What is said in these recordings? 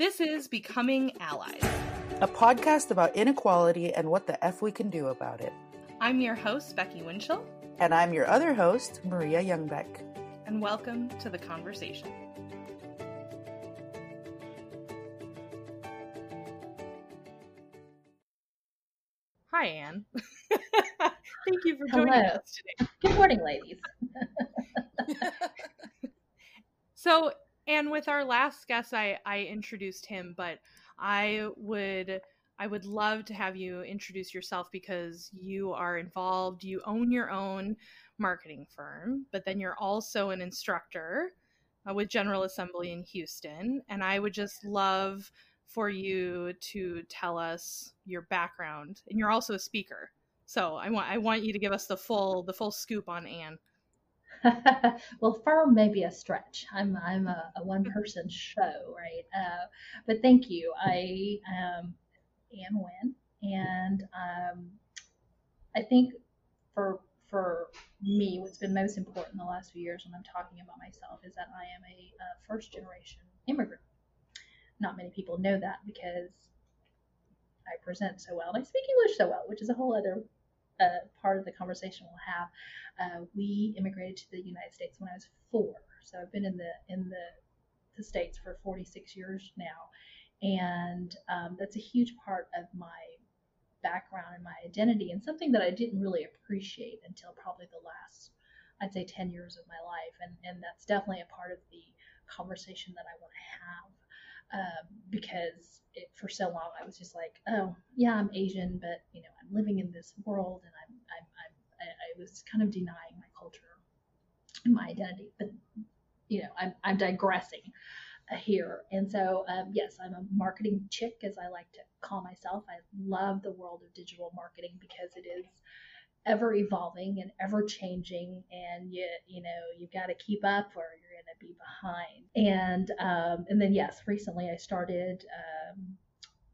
This is Becoming Allies, a podcast about inequality and what the F we can do about it. I'm your host, Becky Winchell. And I'm your other host, Maria Youngbeck. And welcome to the conversation. Hi, Anne. Thank you for joining Hello. us today. Good morning, ladies. So, and with our last guest, I, I introduced him, but I would I would love to have you introduce yourself because you are involved. You own your own marketing firm, but then you're also an instructor uh, with General Assembly in Houston. And I would just love for you to tell us your background. And you're also a speaker, so I want I want you to give us the full the full scoop on Anne. well, firm may be a stretch. I'm I'm a, a one person show, right? Uh, but thank you. I am Anne Nguyen, and um, I think for for me, what's been most important the last few years when I'm talking about myself is that I am a, a first generation immigrant. Not many people know that because I present so well and I speak English so well, which is a whole other uh, part of the conversation we'll have. Uh, we immigrated to the United States when I was four, so I've been in the in the the states for 46 years now, and um, that's a huge part of my background and my identity, and something that I didn't really appreciate until probably the last, I'd say, 10 years of my life, and and that's definitely a part of the conversation that I want to have. Um, because it, for so long I was just like, oh yeah, I'm Asian, but you know I'm living in this world, and I'm I'm, I'm I, was kind of denying my culture and my identity. But you know I'm I'm digressing here, and so um, yes, I'm a marketing chick, as I like to call myself. I love the world of digital marketing because it is ever evolving and ever changing and you you know you've got to keep up or you're going to be behind. And um, and then yes recently i started um,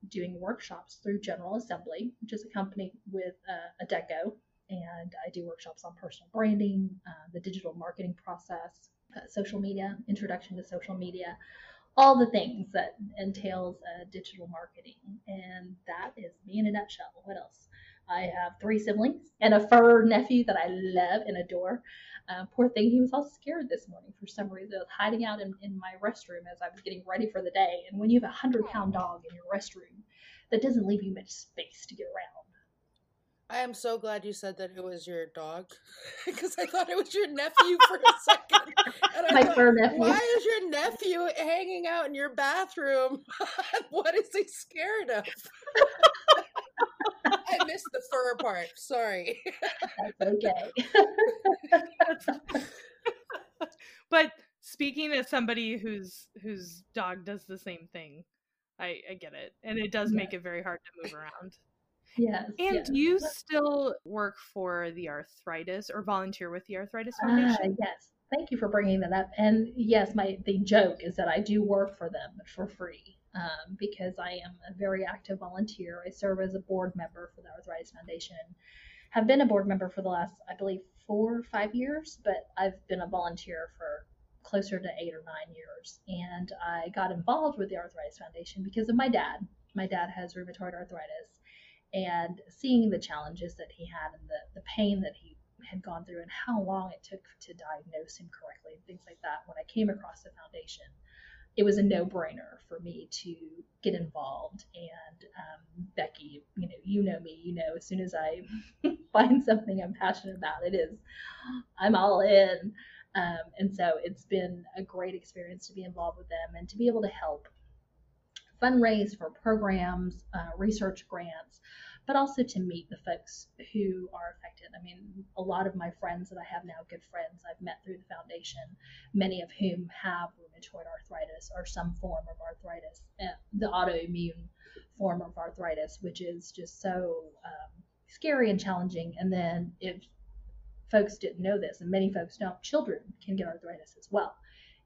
doing workshops through general assembly which is a company with uh, deco. and i do workshops on personal branding uh, the digital marketing process uh, social media introduction to social media all the things that entails uh, digital marketing. And that is me in a nutshell. What else I have three siblings and a fur nephew that I love and adore. Uh, poor thing, he was all scared this morning for some reason. I was hiding out in, in my restroom as I was getting ready for the day. And when you have a hundred pound dog in your restroom, that doesn't leave you much space to get around. I am so glad you said that it was your dog because I thought it was your nephew for a second. My thought, fur nephew. Why is your nephew hanging out in your bathroom? what is he scared of? Missed the fur part. Sorry. Okay. but speaking as somebody whose whose dog does the same thing, I, I get it, and it does make it very hard to move around. yes. And yes. you still work for the arthritis or volunteer with the Arthritis Ah, Foundation? yes. Thank you for bringing that up. And yes, my the joke is that I do work for them for free um, because I am a very active volunteer. I serve as a board member for the Arthritis Foundation. Have been a board member for the last, I believe, four or five years, but I've been a volunteer for closer to eight or nine years. And I got involved with the Arthritis Foundation because of my dad. My dad has rheumatoid arthritis, and seeing the challenges that he had and the, the pain that he had gone through and how long it took to diagnose him correctly and things like that. When I came across the foundation, it was a no-brainer for me to get involved. And um, Becky, you know, you know me, you know, as soon as I find something I'm passionate about, it is, I'm all in. Um, and so it's been a great experience to be involved with them and to be able to help fundraise for programs, uh, research grants, but also to meet the folks who are affected. I mean, a lot of my friends that I have now, good friends I've met through the foundation, many of whom have rheumatoid arthritis or some form of arthritis, uh, the autoimmune form of arthritis, which is just so um, scary and challenging. And then if folks didn't know this, and many folks don't, children can get arthritis as well.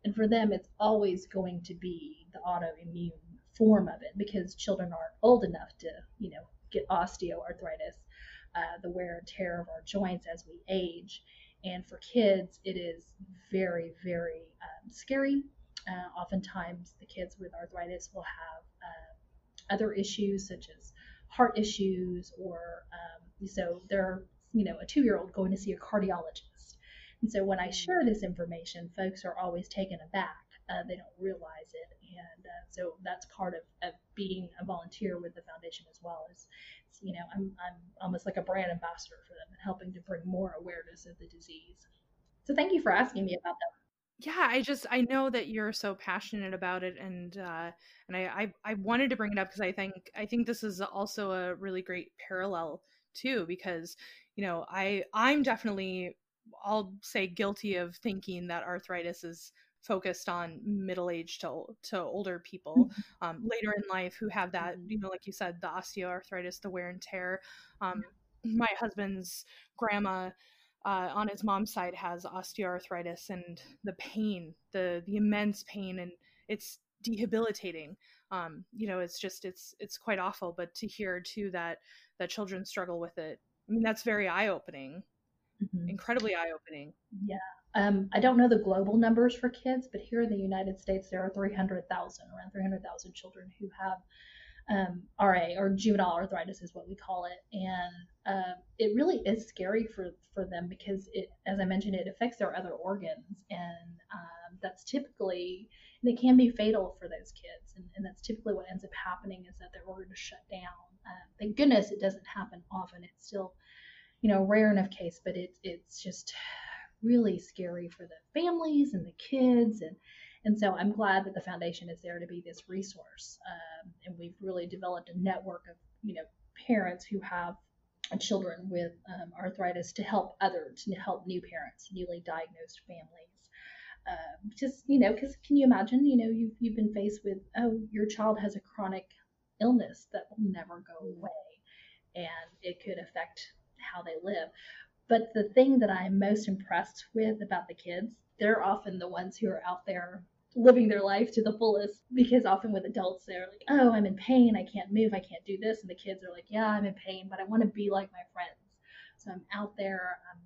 And for them, it's always going to be the autoimmune form of it because children aren't old enough to, you know, get osteoarthritis, uh, the wear and tear of our joints as we age. And for kids, it is very, very um, scary. Uh, oftentimes the kids with arthritis will have uh, other issues such as heart issues or um, so they're you know a two year old going to see a cardiologist. And so when i share this information folks are always taken aback. Uh, they don't realize it and uh, so that's part of, of being a volunteer with the foundation as well as you know I'm, I'm almost like a brand ambassador for them and helping to bring more awareness of the disease. So thank you for asking me about that. Yeah i just i know that you're so passionate about it and uh and i i, I wanted to bring it up because i think i think this is also a really great parallel too because you know i i'm definitely i'll say guilty of thinking that arthritis is focused on middle-aged to, to older people mm-hmm. um, later in life who have that mm-hmm. you know like you said the osteoarthritis the wear and tear um, my husband's grandma uh, on his mom's side has osteoarthritis and the pain, the the immense pain, and it's debilitating. Um, you know, it's just it's it's quite awful. But to hear too that that children struggle with it, I mean, that's very eye opening, mm-hmm. incredibly eye opening. Yeah. Um, I don't know the global numbers for kids, but here in the United States, there are 300,000, around 300,000 children who have um, RA or juvenile arthritis is what we call it, and uh, it really is scary for for them because it, as I mentioned, it affects their other organs, and um, that's typically and it can be fatal for those kids, and, and, that's typically what ends up happening is that their organs shut down. Uh, thank goodness it doesn't happen often. It's still, you know, rare enough case, but it's it's just really scary for the families and the kids and and so I'm glad that the foundation is there to be this resource. Um, and we've really developed a network of, you know, parents who have children with um, arthritis to help others, to help new parents, newly diagnosed families. Um, just, you know, because can you imagine, you know, you've, you've been faced with, oh, your child has a chronic illness that will never go away and it could affect how they live. But the thing that I'm most impressed with about the kids they're often the ones who are out there living their life to the fullest because often with adults they're like oh i'm in pain. I can't move. I can't do this. And the kids are like yeah i'm in pain but i want to be like my friends. So i'm out there i'm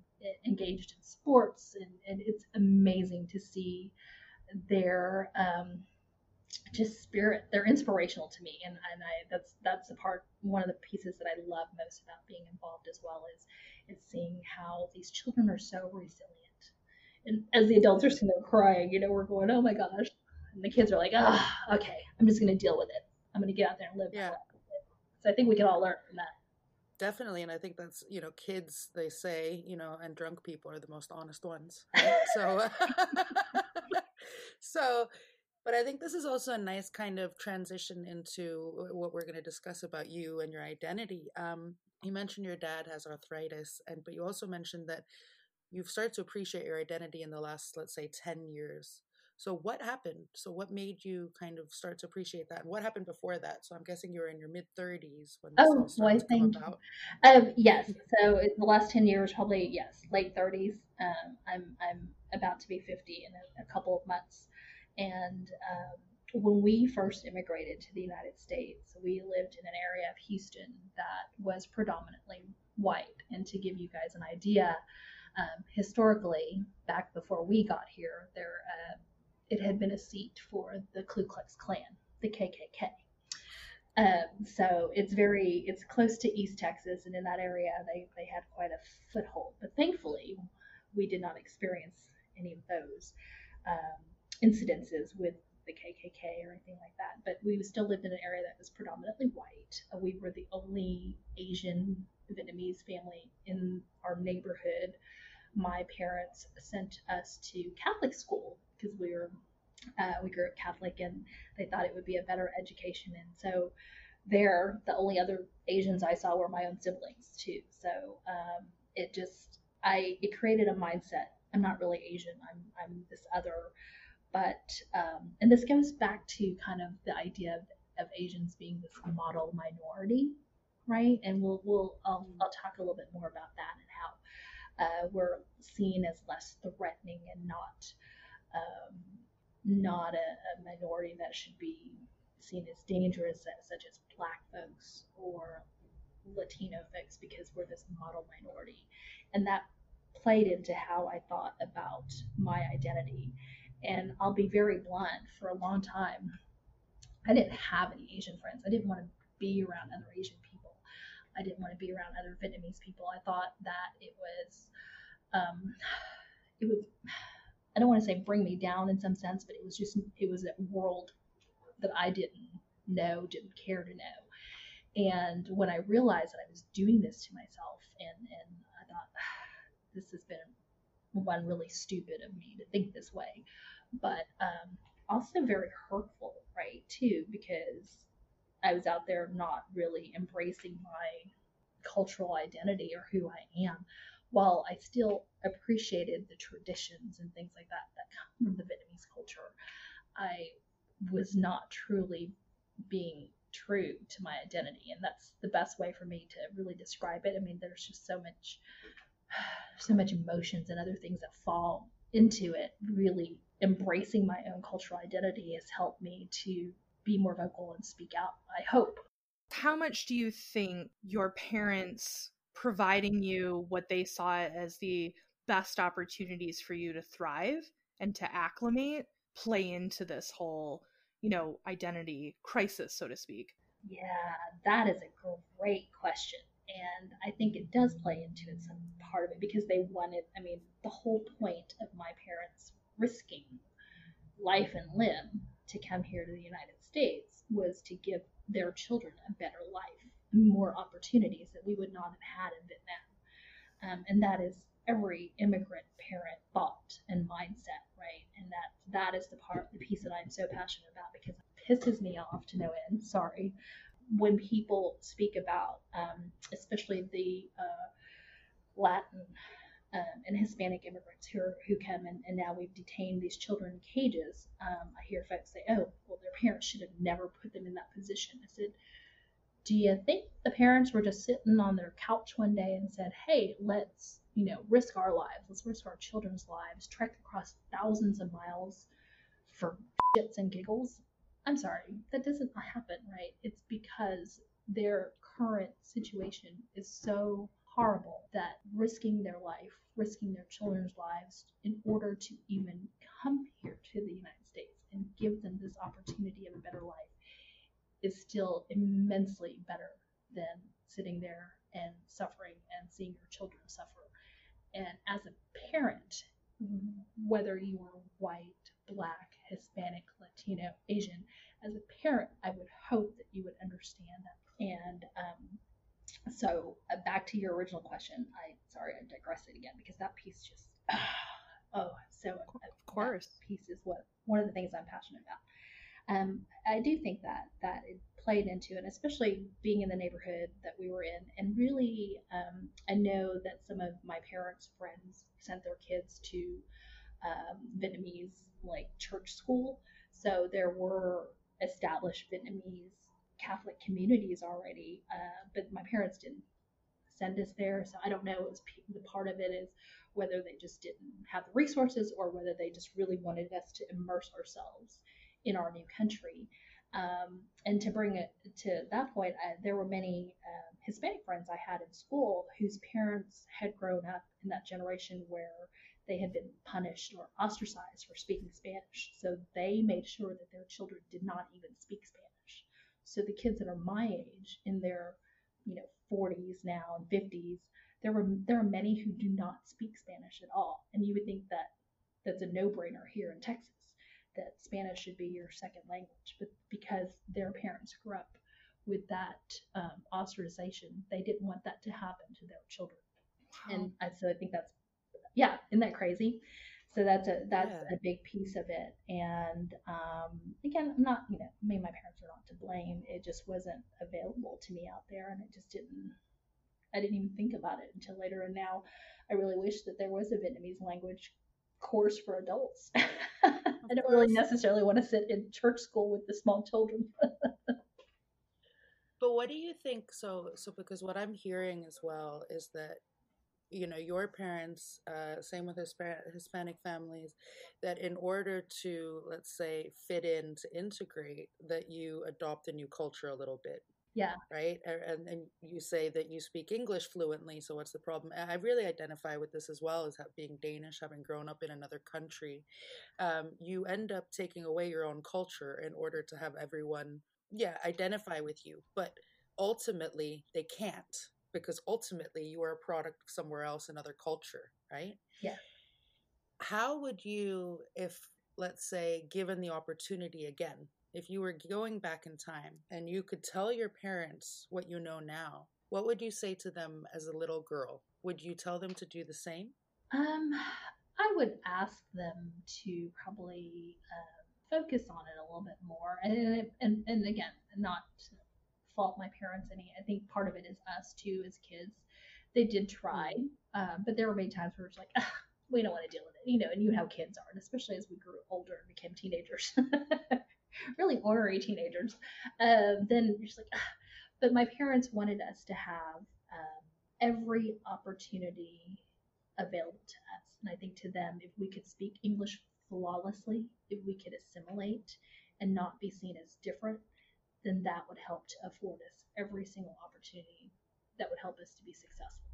engaged in sports and, and it's amazing to see their um, just spirit they're inspirational to me and, and i that's that's the part one of the pieces that i love most about being involved as well is is seeing how these children are so resilient and as the adults are sitting there crying, you know, we're going, oh my gosh. And the kids are like, ah, oh, okay, I'm just going to deal with it. I'm going to get out there and live. Yeah. So I think we can all learn from that. Definitely. And I think that's, you know, kids, they say, you know, and drunk people are the most honest ones. Right? so, so, but I think this is also a nice kind of transition into what we're going to discuss about you and your identity. Um, you mentioned your dad has arthritis, and but you also mentioned that you've started to appreciate your identity in the last let's say 10 years. So what happened? So what made you kind of start to appreciate that? And what happened before that? So i'm guessing you were in your mid 30s when this oh well, thank you. Um, yes. So the last 10 years probably yes late 30s um, i'm i'm about to be 50 in a, a couple of months and um, when we first immigrated to the united states we lived in an area of houston that was predominantly white and to give you guys an idea um, historically, back before we got here, there uh, it had been a seat for the Ku Klux Klan, the KKK. Um, so it's very it's close to East Texas, and in that area they they had quite a foothold. But thankfully, we did not experience any of those um, incidences with the KKK or anything like that. But we still lived in an area that was predominantly white. Uh, we were the only Asian Vietnamese family in our neighborhood my parents sent us to Catholic school because we were uh, we grew up Catholic and they thought it would be a better education. And so there, the only other Asians I saw were my own siblings too. So um, it just I it created a mindset. I'm not really Asian. I'm I'm this other. But um, and this goes back to kind of the idea of, of Asians being this model minority, right? And we'll we'll I'll, I'll talk a little bit more about that and how uh, were seen as less threatening and not um, not a, a, minority that should be seen as dangerous, as, such as Black folks or Latino folks, because we're this model minority, and that played into how I thought about my identity. And I'll be very blunt. For a long time, I didn't have any Asian friends. I didn't want to be around other Asian people. I didn't want to be around other Vietnamese people. I thought that it was, um, it would, I don't want to say bring me down in some sense, but it was just, it was a world that I didn't know, didn't care to know. And when I realized that I was doing this to myself, and, and I thought, this has been one really stupid of me to think this way, but um, also very hurtful, right? Too, because I was out there not really embracing my cultural identity or who I am, while I still appreciated the traditions and things like that that come from the Vietnamese culture. I was not truly being true to my identity, and that's the best way for me to really describe it. I mean, there's just so much, so much emotions and other things that fall into it. Really embracing my own cultural identity has helped me to be more vocal and speak out. I hope. How much do you think your parents providing you what they saw as the best opportunities for you to thrive and to acclimate play into this whole, you know, identity crisis, so to speak? Yeah, that is a great question. And I think it does play into it some part of it because they wanted, I mean, the whole point of my parents risking life and limb to come here to the United States was to give their children a better life, more opportunities that we would not have had in Vietnam. Um, and that is every immigrant parent thought and mindset, right? And that that is the part, the piece that I'm so passionate about because it pisses me off to no end. Sorry, when people speak about, um, especially the uh, Latin um, and Hispanic immigrants who are, who come and, and now we've detained these children in cages. Um, I hear folks say, "Oh, well, their parents should have never put them in that position." I said, "Do you think the parents were just sitting on their couch one day and said, "Hey, let's you know risk our lives, let's risk our children's lives, trek across thousands of miles for shits and giggles"? I'm sorry, that doesn't happen, right? It's because their current situation is so horrible that risking their life, risking their children's lives in order to even come here to the United States and give them this opportunity of a better life is still immensely better than sitting there and suffering and seeing your children suffer. And as a parent, whether you are white, black, Hispanic, Latino, Asian, as a parent, I would hope that you would understand that. And um, so uh, back to your original question. I sorry I digressed again because that piece just oh so of course piece is what one of the things I'm passionate about. Um, I do think that that it played into and especially being in the neighborhood that we were in and really um, I know that some of my parents' friends sent their kids to um, Vietnamese like church school, so there were established Vietnamese Catholic communities already, uh, but my parents didn't send us there, so I don't know. It was the part of it is whether they just didn't have the resources or whether they just really wanted us to immerse ourselves in our new country. Um, and to bring it to that point, I, there were many um, Hispanic friends I had in school whose parents had grown up in that generation where they had been punished or ostracized for speaking Spanish. So they made sure that their children did not even speak Spanish. So the kids that are my age, in their you know 40s now and 50s, there were there are many who do not speak Spanish at all, and you would think that that's a no-brainer here in Texas that Spanish should be your second language, but because their parents grew up with that um, ostracization, they didn't want that to happen to their children, wow. and I, so I think that's yeah, isn't that crazy? So that's a that's yeah. a big piece of it. And um, again, I'm not you know, me and my parents are not to blame. It just wasn't available to me out there, and it just didn't. I didn't even think about it until later. And now, I really wish that there was a Vietnamese language course for adults. I don't really necessarily want to sit in church school with the small children. but what do you think? So, so because what I'm hearing as well is that you know your parents uh, same with hispanic families that in order to let's say fit in to integrate that you adopt a new culture a little bit Yeah. Right. And, and you say that you speak English fluently. So what's the problem? I really identify with this as well as being Danish, having grown up in another country. Um, you end up taking away your own culture in order to have everyone, yeah, identify with you. But ultimately, they can't because ultimately you are a product of somewhere else, another culture. Right. Yeah. How would you, if let's say, given the opportunity again, if you were going back in time and you could tell your parents what you know now, what would you say to them as a little girl? Would you tell them to do the same? Um, I would ask them to probably uh, focus on it a little bit more, and and and again, not fault my parents any. I think part of it is us too as kids. They did try, uh, but there were many times where it's like, we don't want to deal with it, you know. And you know how kids are, and especially as we grew older and became teenagers. really ornery teenagers, uh, then you're just like, ah. but my parents wanted us to have um, every opportunity available to us. And I think to them, if we could speak English flawlessly, if we could assimilate and not be seen as different, then that would help to afford us every single opportunity that would help us to be successful.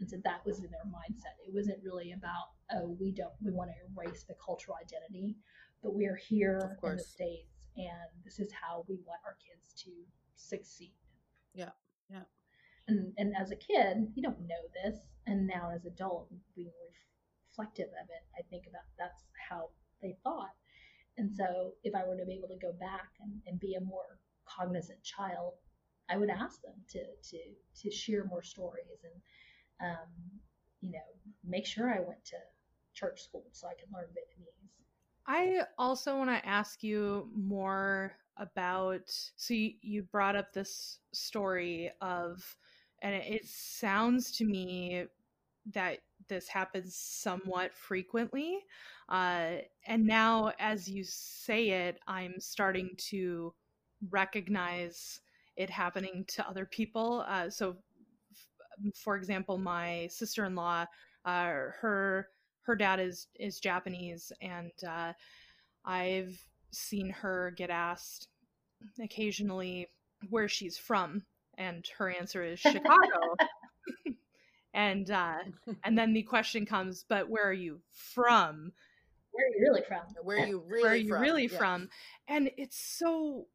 And so that was in their mindset. It wasn't really about, oh, we don't, we want to erase the cultural identity, but we are here in the States and this is how we want our kids to succeed. Yeah, yeah. And and as a kid, you don't know this, and now as adult, being reflective of it, I think about that's how they thought. And so, if I were to be able to go back and, and be a more cognizant child, I would ask them to to to share more stories and um, you know make sure I went to church school so I can learn Vietnamese I also want to ask you more about. So you, you brought up this story of, and it sounds to me that this happens somewhat frequently. Uh, and now, as you say it, I'm starting to recognize it happening to other people. Uh, so, f- for example, my sister in law, uh, her her dad is is Japanese, and uh, I've seen her get asked occasionally where she's from, and her answer is Chicago. and uh, and then the question comes, but where are you from? Where are you really from? Where are you really where are you from? really yeah. from? And it's so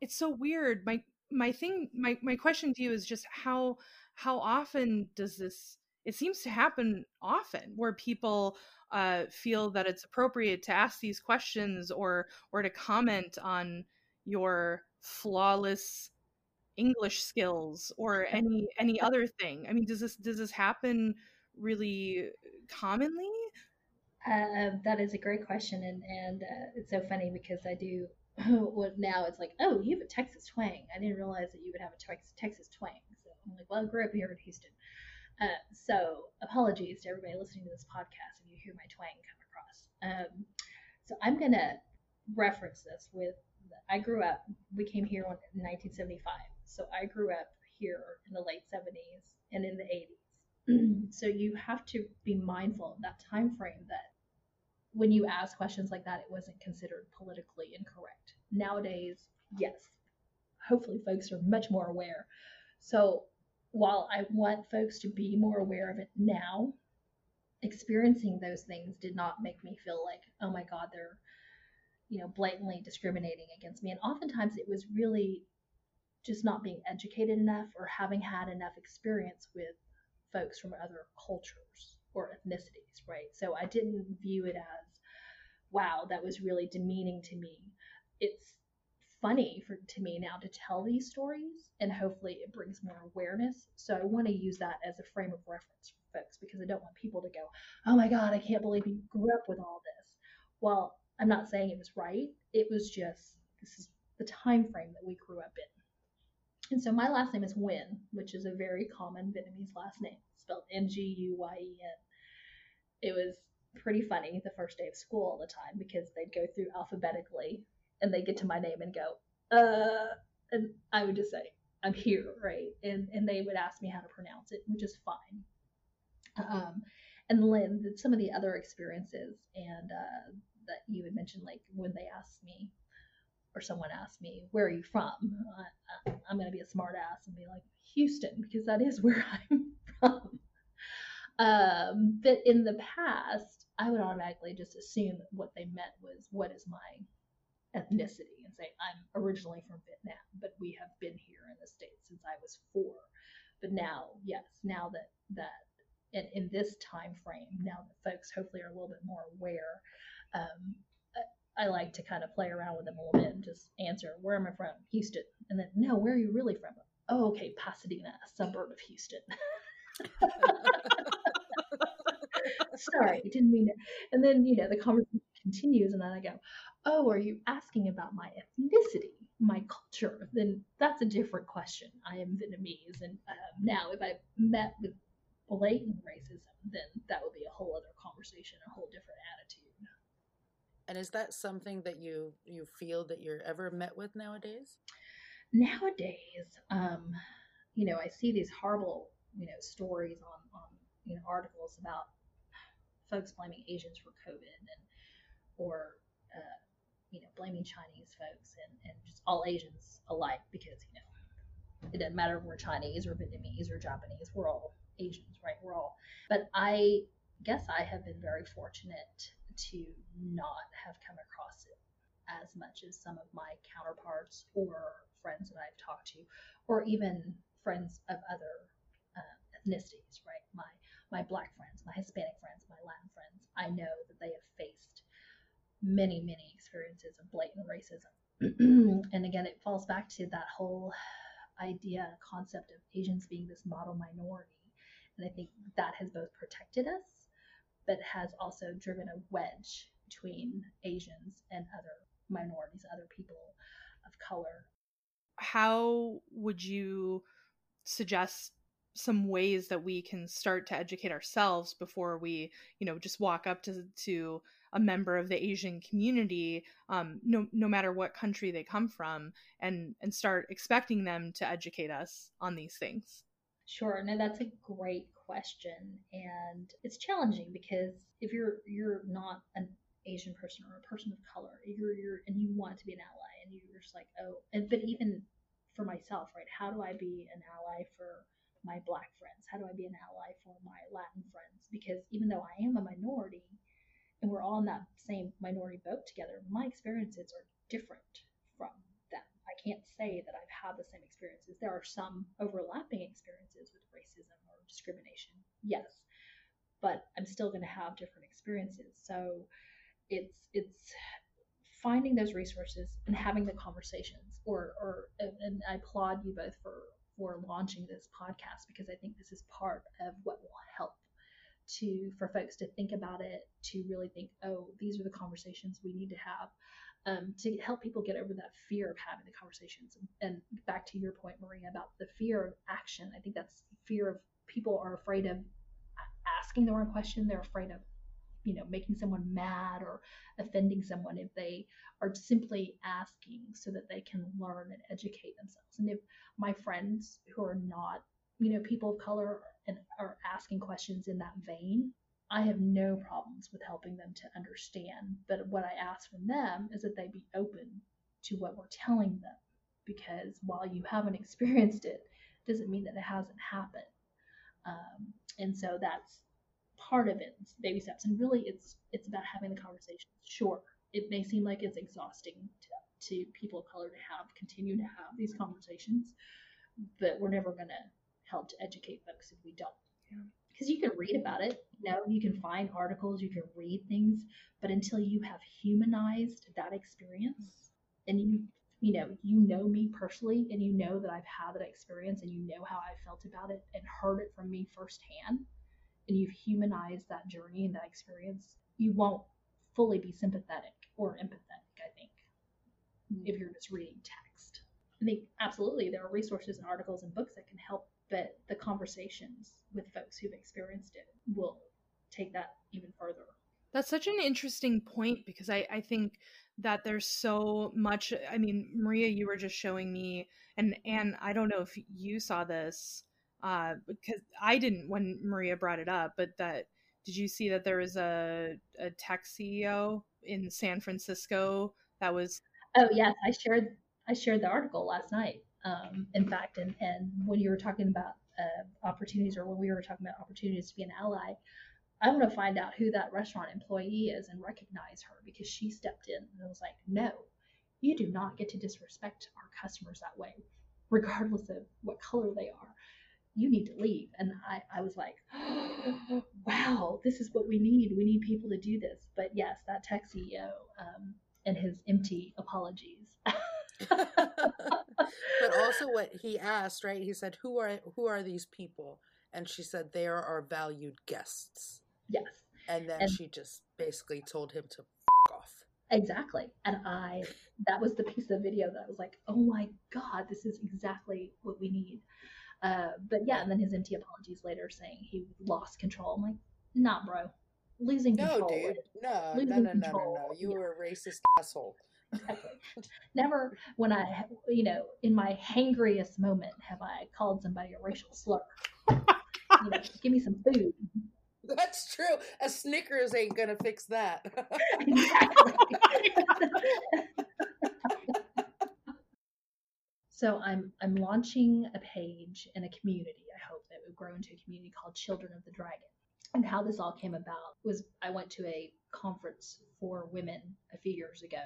it's so weird. My my thing my my question to you is just how how often does this it seems to happen often where people uh, feel that it's appropriate to ask these questions or or to comment on your flawless English skills or any any other thing. I mean, does this does this happen really commonly? Uh, that is a great question, and and uh, it's so funny because I do. now it's like, oh, you have a Texas twang. I didn't realize that you would have a Texas twang. So I'm like, well, I grew up here in Houston. Uh, so apologies to everybody listening to this podcast if you hear my twang come across. Um, so I'm going to reference this with I grew up, we came here in 1975. So I grew up here in the late 70s and in the 80s. so you have to be mindful of that time frame that when you ask questions like that, it wasn't considered politically incorrect. Nowadays, yes, hopefully folks are much more aware. So while I want folks to be more aware of it now, experiencing those things did not make me feel like, oh my God, they're, you know, blatantly discriminating against me. And oftentimes it was really just not being educated enough or having had enough experience with folks from other cultures or ethnicities, right? So I didn't view it as, wow, that was really demeaning to me. It's funny for to me now to tell these stories and hopefully it brings more awareness so i want to use that as a frame of reference for folks because i don't want people to go oh my god i can't believe you grew up with all this well i'm not saying it was right it was just this is the time frame that we grew up in and so my last name is Nguyen, which is a very common Vietnamese last name, spelled N-G-U-Y-E-N. It was pretty funny the first day of school all the time because they'd go through alphabetically and they get to my name and go, uh, and I would just say, I'm here, right? And and they would ask me how to pronounce it, which is fine. Um, and Lynn, some of the other experiences and uh, that you had mentioned, like when they asked me or someone asked me, "Where are you from?" I, I'm going to be a smartass and be like Houston because that is where I'm from. Um, but in the past, I would automatically just assume what they meant was what is my ethnicity and say I'm originally from Vietnam, but we have been here in the states since I was four. But now, yes, now that that in, in this time frame, now that folks hopefully are a little bit more Like to kind of play around with them a little bit and just answer, "Where am I from? Houston." And then, no, where are you really from? Oh, okay, Pasadena, a suburb of Houston. Sorry, didn't mean it. And then, you know, the conversation continues, and then I go, Oh, are you asking about my ethnicity, my culture? Then that's a different question. I am Vietnamese. And um, now, if I met with blatant racism, then that would be a whole other conversation, a whole different. And is that something that you you feel that you're ever met with nowadays? Nowadays, um, you know, I see these horrible, you know, stories on on you know articles about folks blaming Asians for COVID and or uh, you know blaming Chinese folks and, and just all Asians alike because you know it doesn't matter if we're Chinese or Vietnamese or Japanese we're all Asians right we're all but I guess I have been very fortunate to not have come across it as much as some of my counterparts or friends that I've talked to or even friends of other uh, ethnicities right my my black friends my Hispanic friends my Latin friends I know that they have faced many, many experiences of blatant racism. and again, it falls back to that whole idea, concept of Asians being this model minority. And I think that has both protected us, but has also driven a wedge between Asians and other minorities, other people of color. How would you suggest some ways that we can start to educate ourselves before we, you know, just walk up to to a member of the Asian community, um, no no matter what country they come from, and and start expecting them to educate us on these things. Sure, no, that's a great question, and it's challenging because if you're you're not an Asian person or a person of color, you're you're and you want to be an ally, and you're just like, oh, and but even for myself, right? How do I be an ally for my black friends? How do I be an ally for my Latin friends? Because even though I am a minority, and we're all in that same minority boat together, my experiences are different from them. I can't say that I've had the same experiences. There are some overlapping experiences with racism discrimination, yes, but I'm still going to have different experiences. So it's it's finding those resources and having the conversations or or and I applaud you both for for launching this podcast because I think this is part of what will help to for folks to think about it, to really think, oh, these are the conversations we need to have. Um, to help people get over that fear of having the conversations. And, back to your point, Maria, about the fear of action. I think that's fear of people are afraid of asking the wrong question. They're afraid of, you know, making someone mad or offending someone if they are simply asking so that they can learn and educate themselves. And if my friends who are not, you know, people of color and are asking questions in that vein, I have no problems with helping them to understand. But what I ask from them is that they be open to what we're telling them. Because while you haven't experienced it, doesn't mean that it hasn't happened. Um, and so that's part of it, baby steps. And really, it's it's about having the conversation. Sure, it may seem like it's exhausting to, to people of color to have continue to have these conversations, but we're never going to help to educate folks if we don't. Because yeah. you can read about it, you know, you can find articles, you can read things, but until you have humanized that experience and you you know, you know me personally and you know that I've had that experience and you know how I felt about it and heard it from me firsthand and you've humanized that journey and that experience, you won't fully be sympathetic or empathetic, I think, if you're just reading text. I think absolutely there are resources and articles and books that can help but the conversations with folks who've experienced it will take that even further. That's such an interesting point because I, I think that there's so much I mean, Maria, you were just showing me and and I don't know if you saw this, uh, because I didn't when Maria brought it up, but that did you see that there was a, a tech CEO in San Francisco that was Oh yes, I shared I shared the article last night. Um, in fact, and, and when you were talking about uh, opportunities, or when we were talking about opportunities to be an ally, I want to find out who that restaurant employee is and recognize her because she stepped in and was like, no, you do not get to disrespect our customers that way, regardless of what color they are. You need to leave. And I, I was like, oh, wow, this is what we need. We need people to do this. But yes, that tech CEO um, and his empty apologies. but also what he asked, right? He said, "Who are who are these people?" And she said, "They are our valued guests." Yes. And then and she just basically told him to off. Exactly. And I that was the piece of video that I was like, "Oh my god, this is exactly what we need." Uh, but yeah, and then his empty apologies later saying he lost control. I'm like, "Not, bro. Losing control. No, dude. No, no, no, no, no, no. You yeah. were a racist asshole." Exactly. Never, when I, you know, in my hangriest moment, have I called somebody a racial slur. you know, give me some food. That's true. A Snickers ain't gonna fix that. so I'm I'm launching a page and a community. I hope that would grow into a community called Children of the Dragon. And how this all came about was I went to a conference for women a few years ago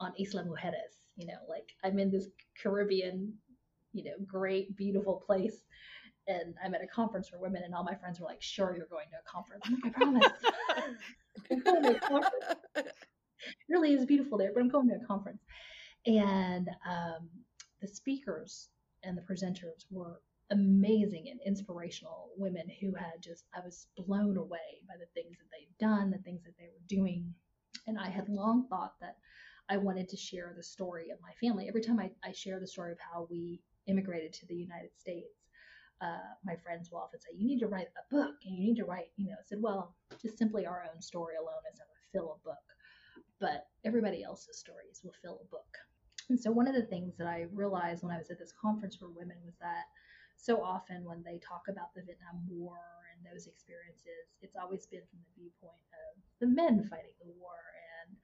on Isla Mujeres. You know, like I'm in this Caribbean, you know, great, beautiful place. And I'm at a conference for women, and all my friends were like, "Sure, you're going to a conference." I'm like, "I promise." I'm going to a conference. It really is beautiful there, but I'm going to a conference. And um, the speakers and the presenters were amazing and inspirational women who had just I was blown away by the things that they'd done, the things that they were doing. And I had long thought that I wanted to share the story of my family. Every time I, I share the story of how we immigrated to the United States, uh, my friends will often say, You need to write a book and you need to write, you know, I said, Well, just simply our own story alone is gonna fill a book, but everybody else's stories will fill a book. And so, one of the things that I realized when I was at this conference for women was that so often when they talk about the Vietnam War and those experiences, it's always been from the viewpoint of the men fighting the war and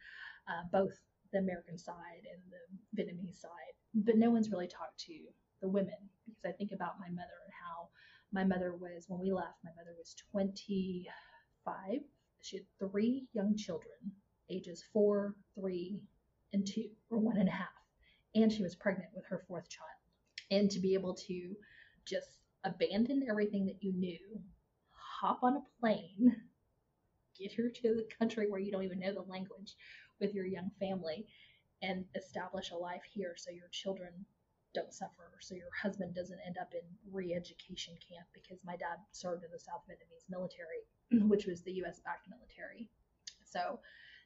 uh, both the American side and the Vietnamese side, but no one's really talked to the women because I think about my mother and my mother was when we left. My mother was 25. She had three young children, ages four, three, and two, or one and a half, and she was pregnant with her fourth child. And to be able to just abandon everything that you knew, hop on a plane, get her to the country where you don't even know the language, with your young family and establish a life here so your children don't suffer, so your husband doesn't end up in re education camp because my dad served in the South Vietnamese military, which was the US backed military. So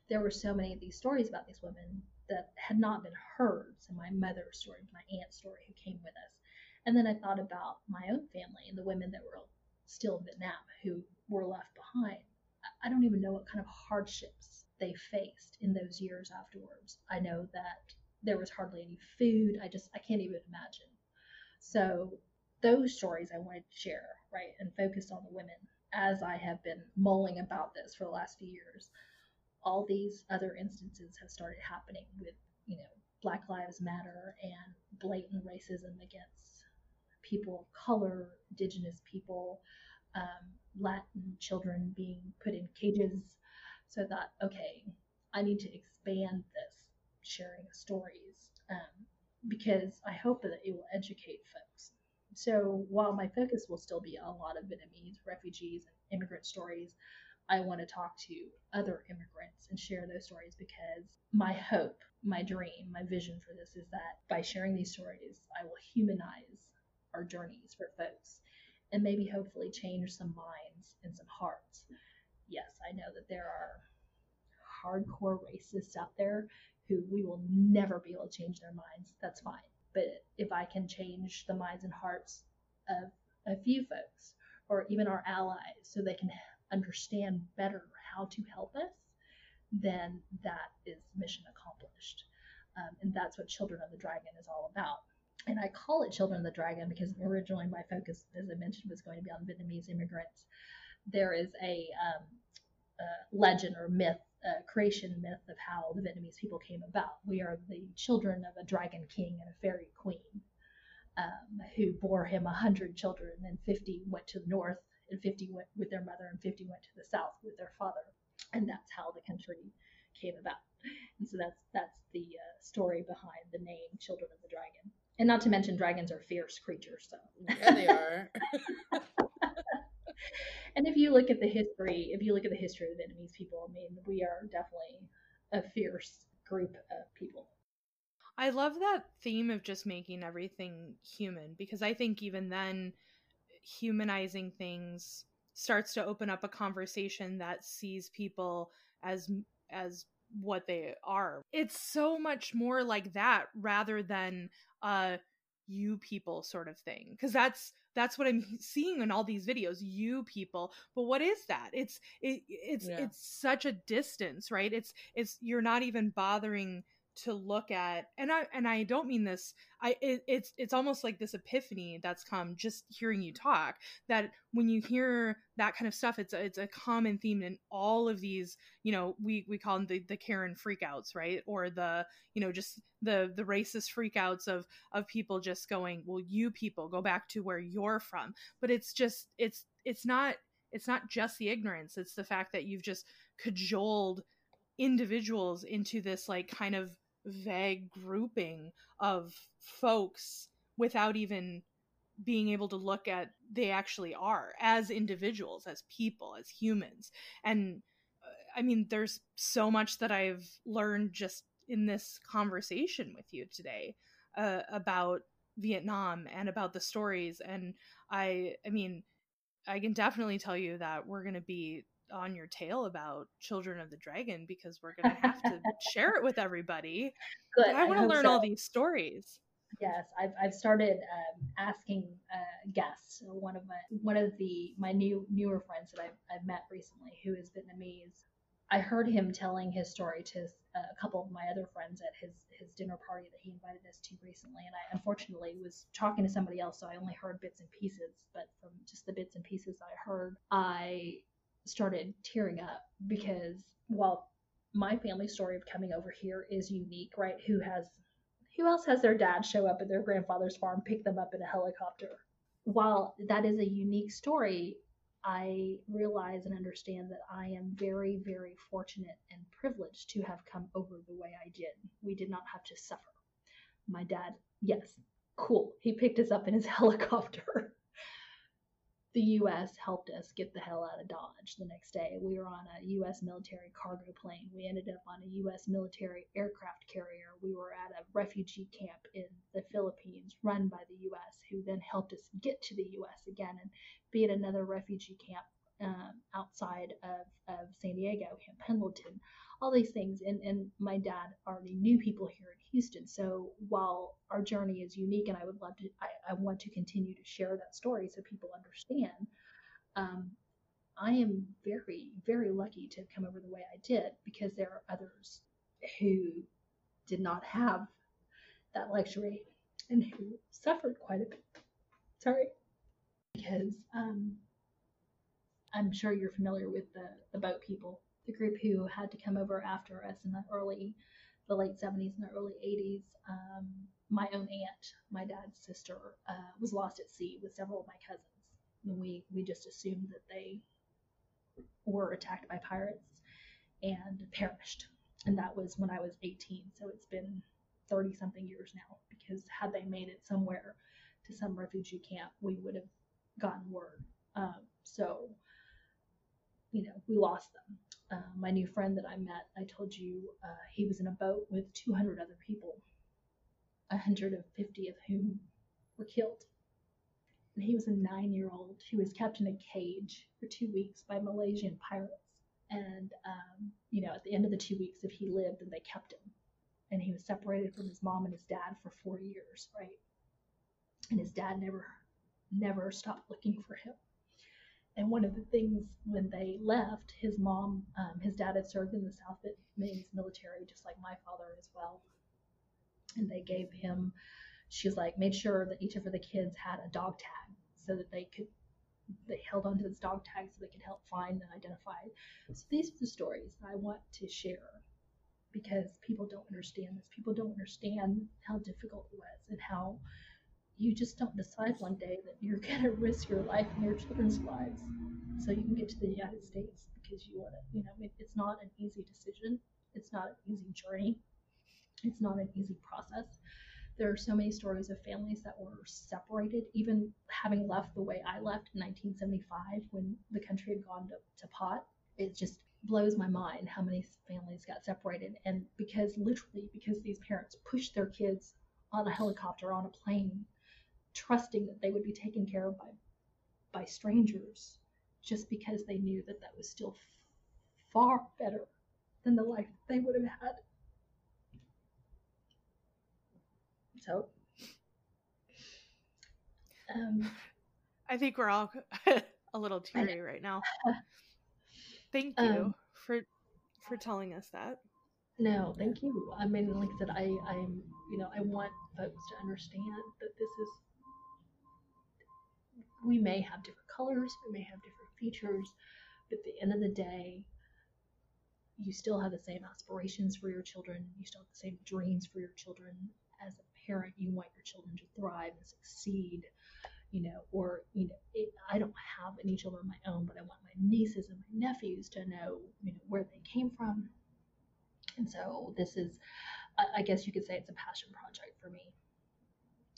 there were so many of these stories about these women that had not been heard. So my mother's story, my aunt's story who came with us. And then I thought about my own family and the women that were still in Vietnam who were left behind. I don't even know what kind of hardships they faced in those years afterwards. I know that there was hardly any food. I just I can't even imagine. So those stories I wanted to share, right, and focus on the women as I have been mulling about this for the last few years. All these other instances have started happening with, you know, Black Lives Matter and blatant racism against people of color, indigenous people, um, Latin children being put in cages so I thought, okay, I need to expand this sharing stories um, because I hope that it will educate folks. So while my focus will still be on a lot of Vietnamese refugees and immigrant stories, I want to talk to other immigrants and share those stories because my hope, my dream, my vision for this is that by sharing these stories, I will humanize our journeys for folks and maybe hopefully change some minds and some hearts yes, I know that there are hardcore racists out there who we will never be able to change their minds. That's fine. But if I can change the minds and hearts of a few folks or even our allies so they can understand better how to help us, then that is mission accomplished. Um, and that's what Children of the Dragon is all about. And I call it Children of the Dragon because originally my focus, as I mentioned, was going to be on Vietnamese immigrants there is a, um, a legend or myth, a creation myth of how the Vietnamese people came about. We are the children of a dragon king and a fairy queen. um, who bore him 100 children, and 50 went to the north, and 50 went with their mother, and 50 went to the south with their father. And that's how the country came about. And so that's that's the uh, story behind the name Children of the Dragon. And not to mention, dragons are fierce creatures. So yeah, they are. and if you look at the history, if you look at the history of Vietnamese people, I mean, we are definitely a fierce group of people. I love that theme of just making everything human because I think even then, humanizing things starts to open up a conversation that sees people as as what they are. It's so much more like that rather than uh you people sort of thing because that's that's what i'm seeing in all these videos you people. But what is that? It's it, it's yeah. it's such a distance right? It's it's you're not even bothering to look at and i and i don't mean this i it, it's it's almost like this epiphany that's come just hearing you talk that when you hear that kind of stuff it's a, it's a common theme in all of these you know we we call them the, the karen freakouts right? Or the you know just the the racist freakouts of of people just going well you people go back to where you're from. But it's just it's it's not it's not just the ignorance it's the fact that you've just cajoled individuals into this like kind of vague grouping of folks without even being able to look at they actually are as individuals as people as humans. And uh, i mean there's so much that i've learned just in this conversation with you today uh, about vietnam and about the stories. And i i mean i can definitely tell you that we're going to be on your tail about Children of the Dragon because we're going to have to share it with everybody. Good. I want to learn so. all these stories. Yes, I've, I've started um, asking uh, guests. One of my one of the my new newer friends that I've, I've met recently, who is Vietnamese, I heard him telling his story to uh, a couple of my other friends at his his dinner party that he invited us to recently, and I unfortunately was talking to somebody else, so I only heard bits and pieces. But from just the bits and pieces I heard, I started tearing up because while my family story of coming over here is unique, right? Who has who else has their dad show up at their grandfather's farm, pick them up in a helicopter? While that is a unique story, I realize and understand that I am very, very fortunate and privileged to have come over the way I did. We did not have to suffer. My dad, yes, cool. He picked us up in his helicopter the US helped us get the hell out of Dodge the next day. We were on a US military cargo plane. We ended up on a US military aircraft carrier. We were at a refugee camp in the Philippines run by the US, who then helped us get to the US again and be at another refugee camp um, outside of, of San Diego, Camp Pendleton all these things. And, and my dad already knew people here in Houston. So while our journey is unique and I would love to, I, I want to continue to share that story so people understand. Um, I am very, very lucky to have come over the way I did because there are others who did not have that luxury and who suffered quite a bit. Sorry. Because um, I'm sure you're familiar with the, the boat people the group who had to come over after us in the early, the late 70s and the early 80s. Um, my own aunt, my dad's sister, uh, was lost at sea with several of my cousins. And we, we just assumed that they were attacked by pirates and perished. And that was when I was 18. So it's been 30 something years now because had they made it somewhere to some refugee camp, we would have gotten word. Um, so, you know, we lost them uh, my new friend that I met, I told you uh, he was in a boat with 200 other people, 150 of whom were killed. And he was a nine year old who was kept in a cage for two weeks by Malaysian pirates. And, um, you know, at the end of the two weeks, if he lived, then they kept him. And he was separated from his mom and his dad for four years, right? And his dad never, never stopped looking for him. And one of the things when they left, his mom, um, his dad had served in the South Vietnamese military, just like my father as well. And they gave him, she's like, made sure that each of the kids had a dog tag so that they could, they held onto this dog tag so they could help find and identify. So these are the stories that I want to share because people don't understand this. People don't understand how difficult it was and how you just don't decide one day that you're going to risk your life and your children's lives so you can get to the United States because you want to, you know, it, it's not an easy decision. It's not an easy journey. It's not an easy process. There are so many stories of families that were separated, even having left the way I left in 1975 when the country had gone to, to pot. It just blows my mind how many families got separated. And because literally, because these parents pushed their kids on a helicopter, on a plane, trusting that they would be taken care of by, by strangers, just because they knew that that was still far better than the life they would have had. So, um, I think we're all a little teary right now. Thank you um, for for telling us that. No, thank you. I mean, like I said, I I'm you know I want folks to understand that this is we may have different colors, we may have different features, but at the end of the day, you still have the same aspirations for your children. You still have the same dreams for your children. As a parent, you want your children to thrive and succeed, you know, or, you know, it, I don't have any children of my own, but I want my nieces and my nephews to know, you know, where they came from. And so this is, I, I guess you could say it's a passion project for me.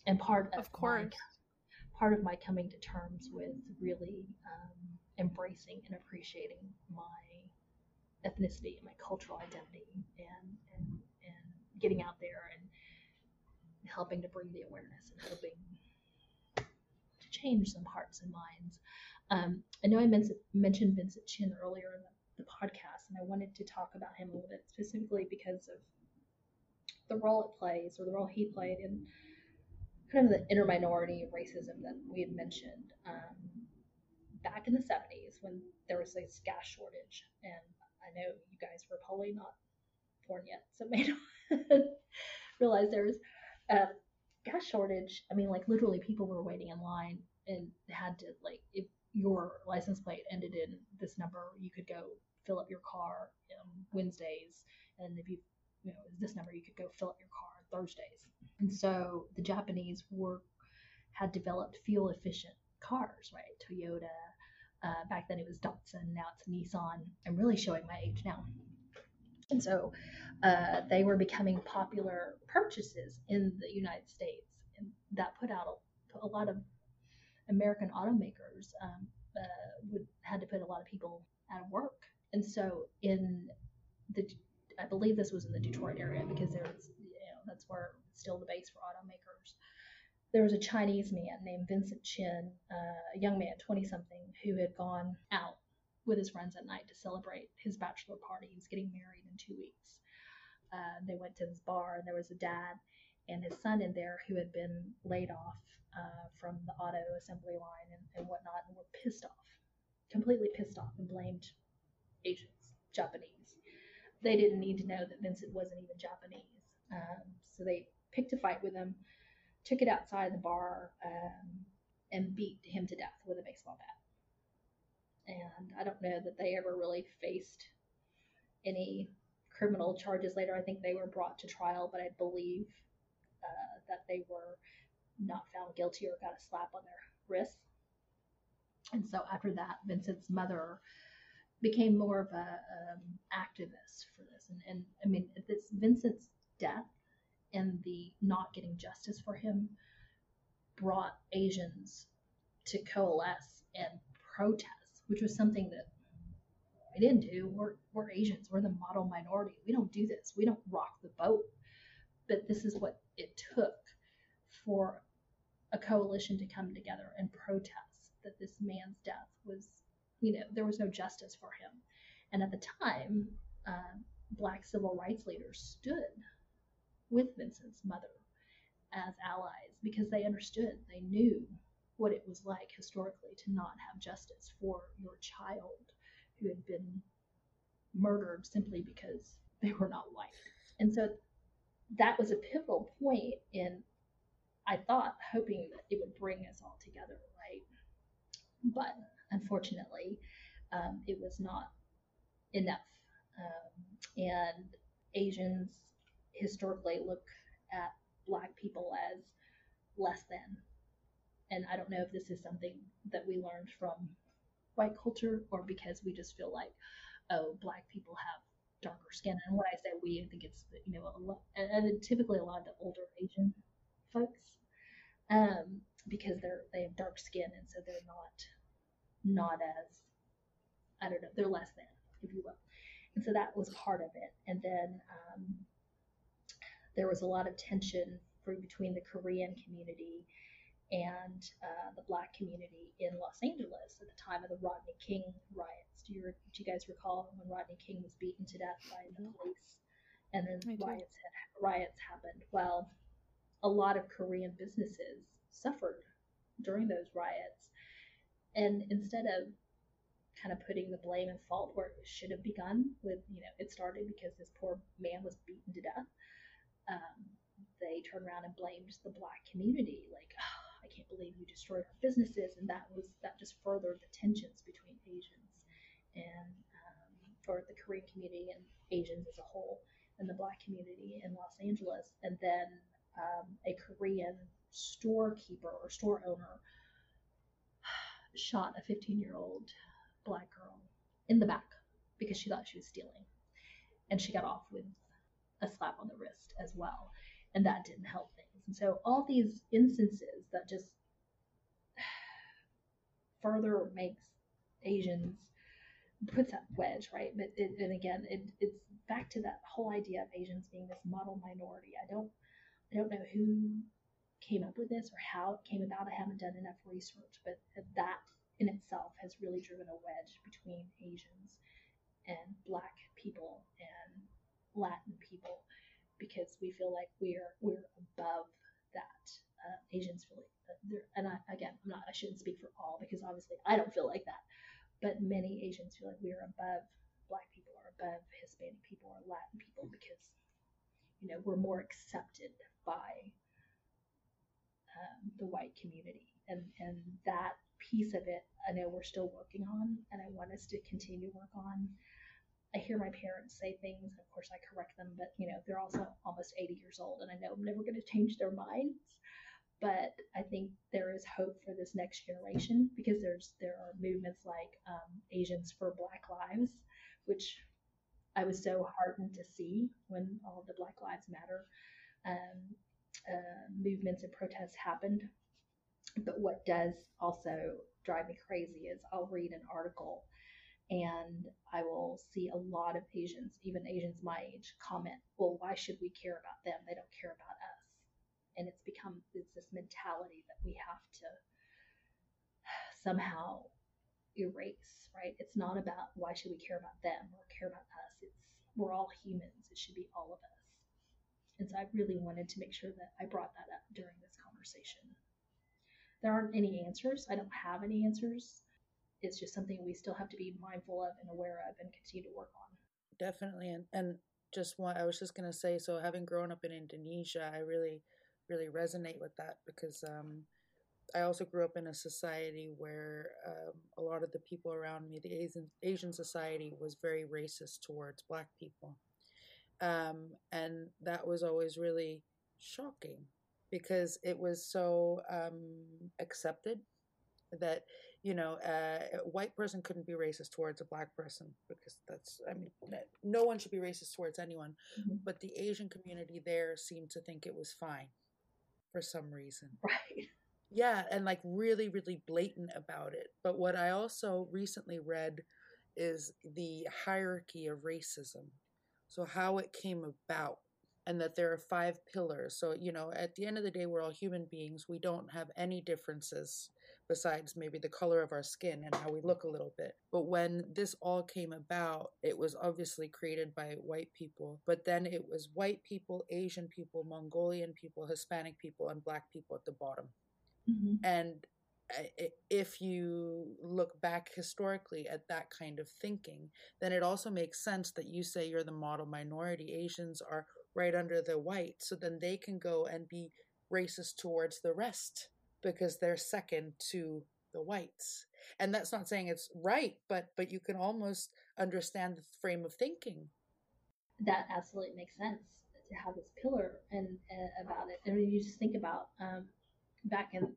And part of, of course. Part of my coming to terms with really um, embracing and appreciating my ethnicity and my cultural identity and, and, and getting out there and helping to bring the awareness and hoping to change some hearts and minds. Um, I know I mentioned Vincent Chin earlier in the, the podcast, and I wanted to talk about him a little bit specifically because of the role it plays or the role he played in kind of the inner minority racism that we had mentioned um, back in the 70s when there was this gas shortage. And I know you guys were probably not born yet, so may not realize there was a gas shortage. I mean, like literally people were waiting in line and had to like if your license plate ended in this number, you could go fill up your car on Wednesdays, and if you you know this number, you could go fill up your car Thursdays. And so the Japanese were had developed fuel efficient cars, right? Toyota. Uh, back then it was Datsun, now it's Nissan. I'm really showing my age now. And so uh, they were becoming popular purchases in the United States, and that put out a, a lot of American automakers um, uh, would had to put a lot of people out of work. And so in the, I believe this was in the Detroit area because you know, that's where still the base for automakers. There was a Chinese man named Vincent Chin, uh, a young man, 20 something, who had gone out with his friends at night to celebrate his bachelor party. He was getting married in two weeks. Uh, they went to this bar, and there was a dad and his son in there who had been laid off uh, from the auto assembly line and, and whatnot, and were pissed off, completely pissed off, and blamed Asians, Japanese. They didn't need to know that Vincent wasn't even Japanese, um, so they picked a fight with him, took it outside the bar, um, and beat him to death with a baseball bat. And I don't know that they ever really faced any criminal charges later. I think they were brought to trial, but I believe uh, that they were not found guilty or got a slap on their wrist. And so after that, Vincent's mother became more of a um, activist for this. And, and I mean, this Vincent's death and the not getting justice for him brought Asians to coalesce and protest, which was something that we didn't do. We're, we're Asians. We're the model minority. We don't do this. We don't rock the boat. But this is what it took for a coalition to come together and protest that this man's death was, you know, there was no justice for him. And at the time, uh, black civil rights leaders stood with Vincent's mother as allies because they understood, they knew what it was like historically to not have justice for your child who had been murdered simply because they were not white. And so that was a pivotal point in, I thought, hoping that it would bring us all together, right? But unfortunately, um, it was not enough. Um, and Asians historically look at black people as less than and I don't know if this is something that we learned from white culture or because we just feel like, oh, black people have darker skin. And when I say we, I think it's you know a lot, and typically a lot of the older Asian folks, um, because they're they have dark skin and so they're not not as I don't know they're less than if you will, and so that was part of it. And then um, there was a lot of tension for, between the Korean community and uh, the black community in Los Angeles at the time of the Rodney King riots. Do you, do you guys recall when Rodney King was beaten to death by the police and then riots had, riots happened? Well, a lot of Korean businesses suffered during those riots. And instead of kind of putting the blame and fault where it should have begun with, you know, it started because this poor man was beaten to death. Um, they turned around and blamed the black community, like, oh, I can't believe you destroyed our businesses, and that was that just furthered the tensions between Asians and um, the Korean community and Asians as a whole, and the Black community in Los Angeles, and then um, a Korean storekeeper or store owner shot a 15 year old black girl in the back because she thought she was stealing, and she got off with a slap on the wrist as well, and that didn't help things. And so all these instances that just further makes Asians puts that wedge, right? But it, and again, it, it's back to that whole idea of Asians being this model minority. I don't, I don't know who came up with this or how it came about. I haven't done enough research, but that in itself has really driven a wedge between Asians and Black people and Latin people because we feel like we're we're above that. Uh, Asians feel like and I, again, I'm not, I shouldn't speak for all because obviously I don't feel like that, but many Asians feel like we're above Black people or above Hispanic people or Latin people because, you know, we're more accepted by um, the white community, and and that piece of it, I know we're still working on, and I want us to continue to work on. I hear my parents say things, and of course I correct them, but you know they're also almost 80 years old, and I know I'm never going to change their minds. But I think there is hope for this next generation because there's there are movements like um, Asians for Black Lives, which I was so heartened to see when all the Black Lives Matter um, uh, movements and protests happened. But what does also drive me crazy is I'll read an article and I will see a lot of Asians, even Asians my age, comment, well, why should we care about them? They don't care about us. And it's become it's this mentality that we have to somehow erase, right? It's not about why should we care about them or care about us. It's we're all humans. It should be all of us. And so I really wanted to make sure that I brought that up during this conversation. There aren't any answers. I don't have any answers it's just something we still have to be mindful of and aware of and continue to work on. Definitely. And, and just one, I was just going to say, so having grown up in Indonesia, I really, really resonate with that because um, I also grew up in a society where um, a lot of the people around me, the Asian, Asian society, was very racist towards Black people. Um, and that was always really shocking because it was so um, accepted that you know, uh, a white person couldn't be racist towards a black person because that's, I mean, no one should be racist towards anyone. Mm-hmm. But the Asian community there seemed to think it was fine for some reason. Right. Yeah, and like really, really blatant about it. But what I also recently read is the hierarchy of racism. So, how it came about and that there are five pillars. So, you know, at the end of the day, we're all human beings. We don't have any differences besides maybe the color of our skin and how we look a little bit. But when this all came about, it was obviously created by white people, but then it was white people, Asian people, Mongolian people, Hispanic people, and black people at the bottom. Mm-hmm. And if you look back historically at that kind of thinking, then it also makes sense that you say you're the model minority. Asians are right under the white, so then they can go and be racist towards the rest because they're second to the whites. And that's not saying it's right, but but you can almost understand the frame of thinking. That absolutely makes sense to have this pillar and uh, about it. I mean, you just think about um, back in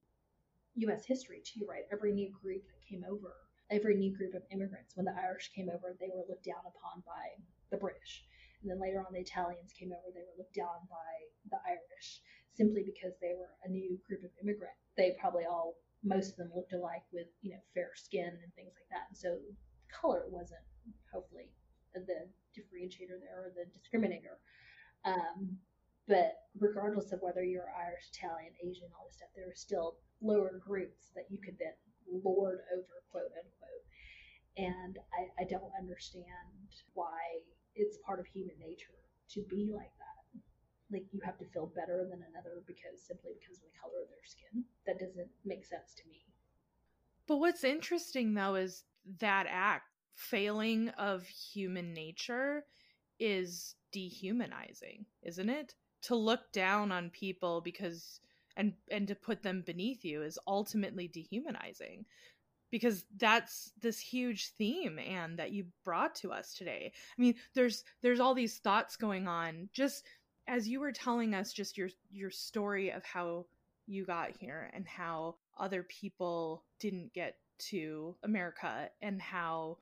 U.S. history too, right? Every new group that came over, every new group of immigrants, when the Irish came over, they were looked down upon by the British. And then later on, the Italians came over, they were looked down by the Irish simply because they were a new group of immigrant. They probably all, most of them looked alike with, you know, fair skin and things like that. And so color wasn't, hopefully, the differentiator there or the discriminator. Um, but regardless of whether you're Irish, Italian, Asian, all this stuff, there are still lower groups that you could then lord over, quote unquote. And I, I don't understand why it's part of human nature to be like that. Like you have to feel better than another because simply because of the color of their skin. That doesn't make sense to me. But what's interesting though is that act failing of human nature is dehumanizing, isn't it? To look down on people because and and to put them beneath you is ultimately dehumanizing because that's this huge theme and that you brought to us today i mean there's there's all these thoughts going on just as you were telling us just your your story of how you got here and how other people didn't get to america and how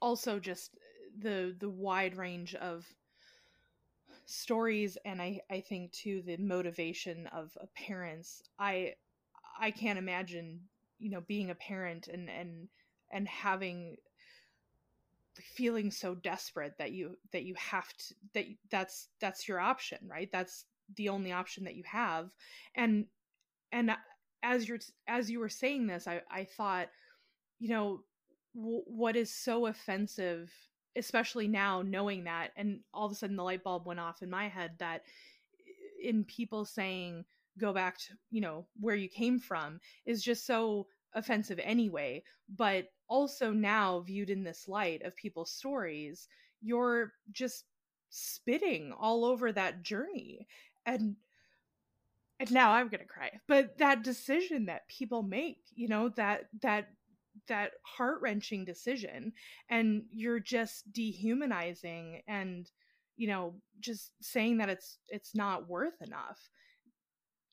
also just the the wide range of stories and I, I think too the motivation of, parents. I i can't imagine you know being a parent and and and having feeling so desperate that you that you have to that that's that's your option right? That's the only option that you have. And and as you're as you were saying this i i thought you know w- what is so offensive especially now knowing that and all of a sudden the light bulb went off in my head that in people saying go back to you know where you came from is just so offensive anyway but also now viewed in this light of people's stories you're just spitting all over that journey. And and now i'm gonna cry. But that decision that people make you know that that that heart-wrenching decision and you're just dehumanizing and you know just saying that it's it's not worth enough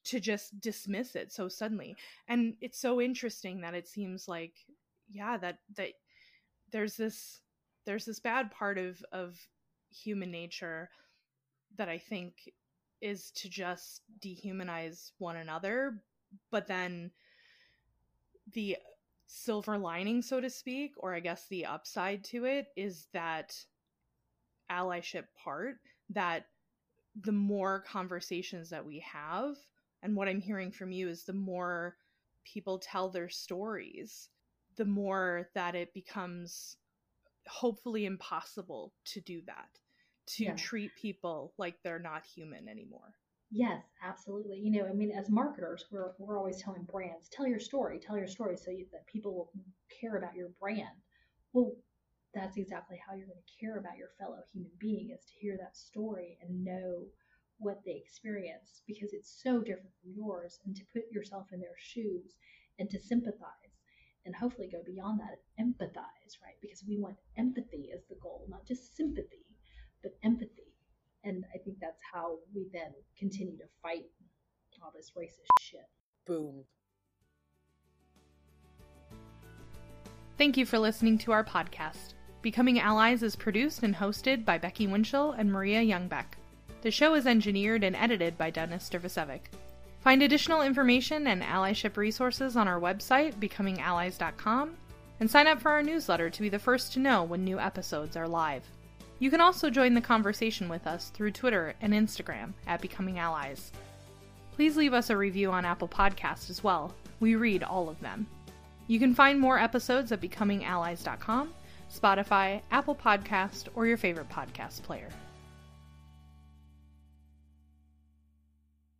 to just dismiss it so suddenly. And it's so interesting that it seems like yeah that that there's this there's this bad part of of human nature that i think is to just dehumanize one another but then the silver lining, so to speak, or I guess the upside to it is that allyship part that the more conversations that we have, and what I'm hearing from you is the more people tell their stories, the more that it becomes hopefully impossible to do that, to yeah. treat people like they're not human anymore. Yes, absolutely. You know, I mean, as marketers, we're, we're always telling brands, tell your story, tell your story so you, that people will care about your brand. Well, that's exactly how you're going to care about your fellow human being is to hear that story and know what they experience because it's so different from yours and to put yourself in their shoes and to sympathize and hopefully go beyond that and empathize, right? Because we want empathy as the goal, not just sympathy, but empathy and I think that's how we then continue to fight all this racist shit. Boom. Thank you for listening to our podcast. Becoming Allies is produced and hosted by Becky Winchell and Maria Youngbeck. The show is engineered and edited by Dennis Dervisevic. Find additional information and allyship resources on our website, becomingallies.com, and sign up for our newsletter to be the first to know when new episodes are live. You can also join the conversation with us through Twitter and Instagram at Becoming Allies. Please leave us a review on Apple Podcasts as well. We read all of them. You can find more episodes at becomingallies.com, Spotify, Apple Podcast, or your favorite podcast player.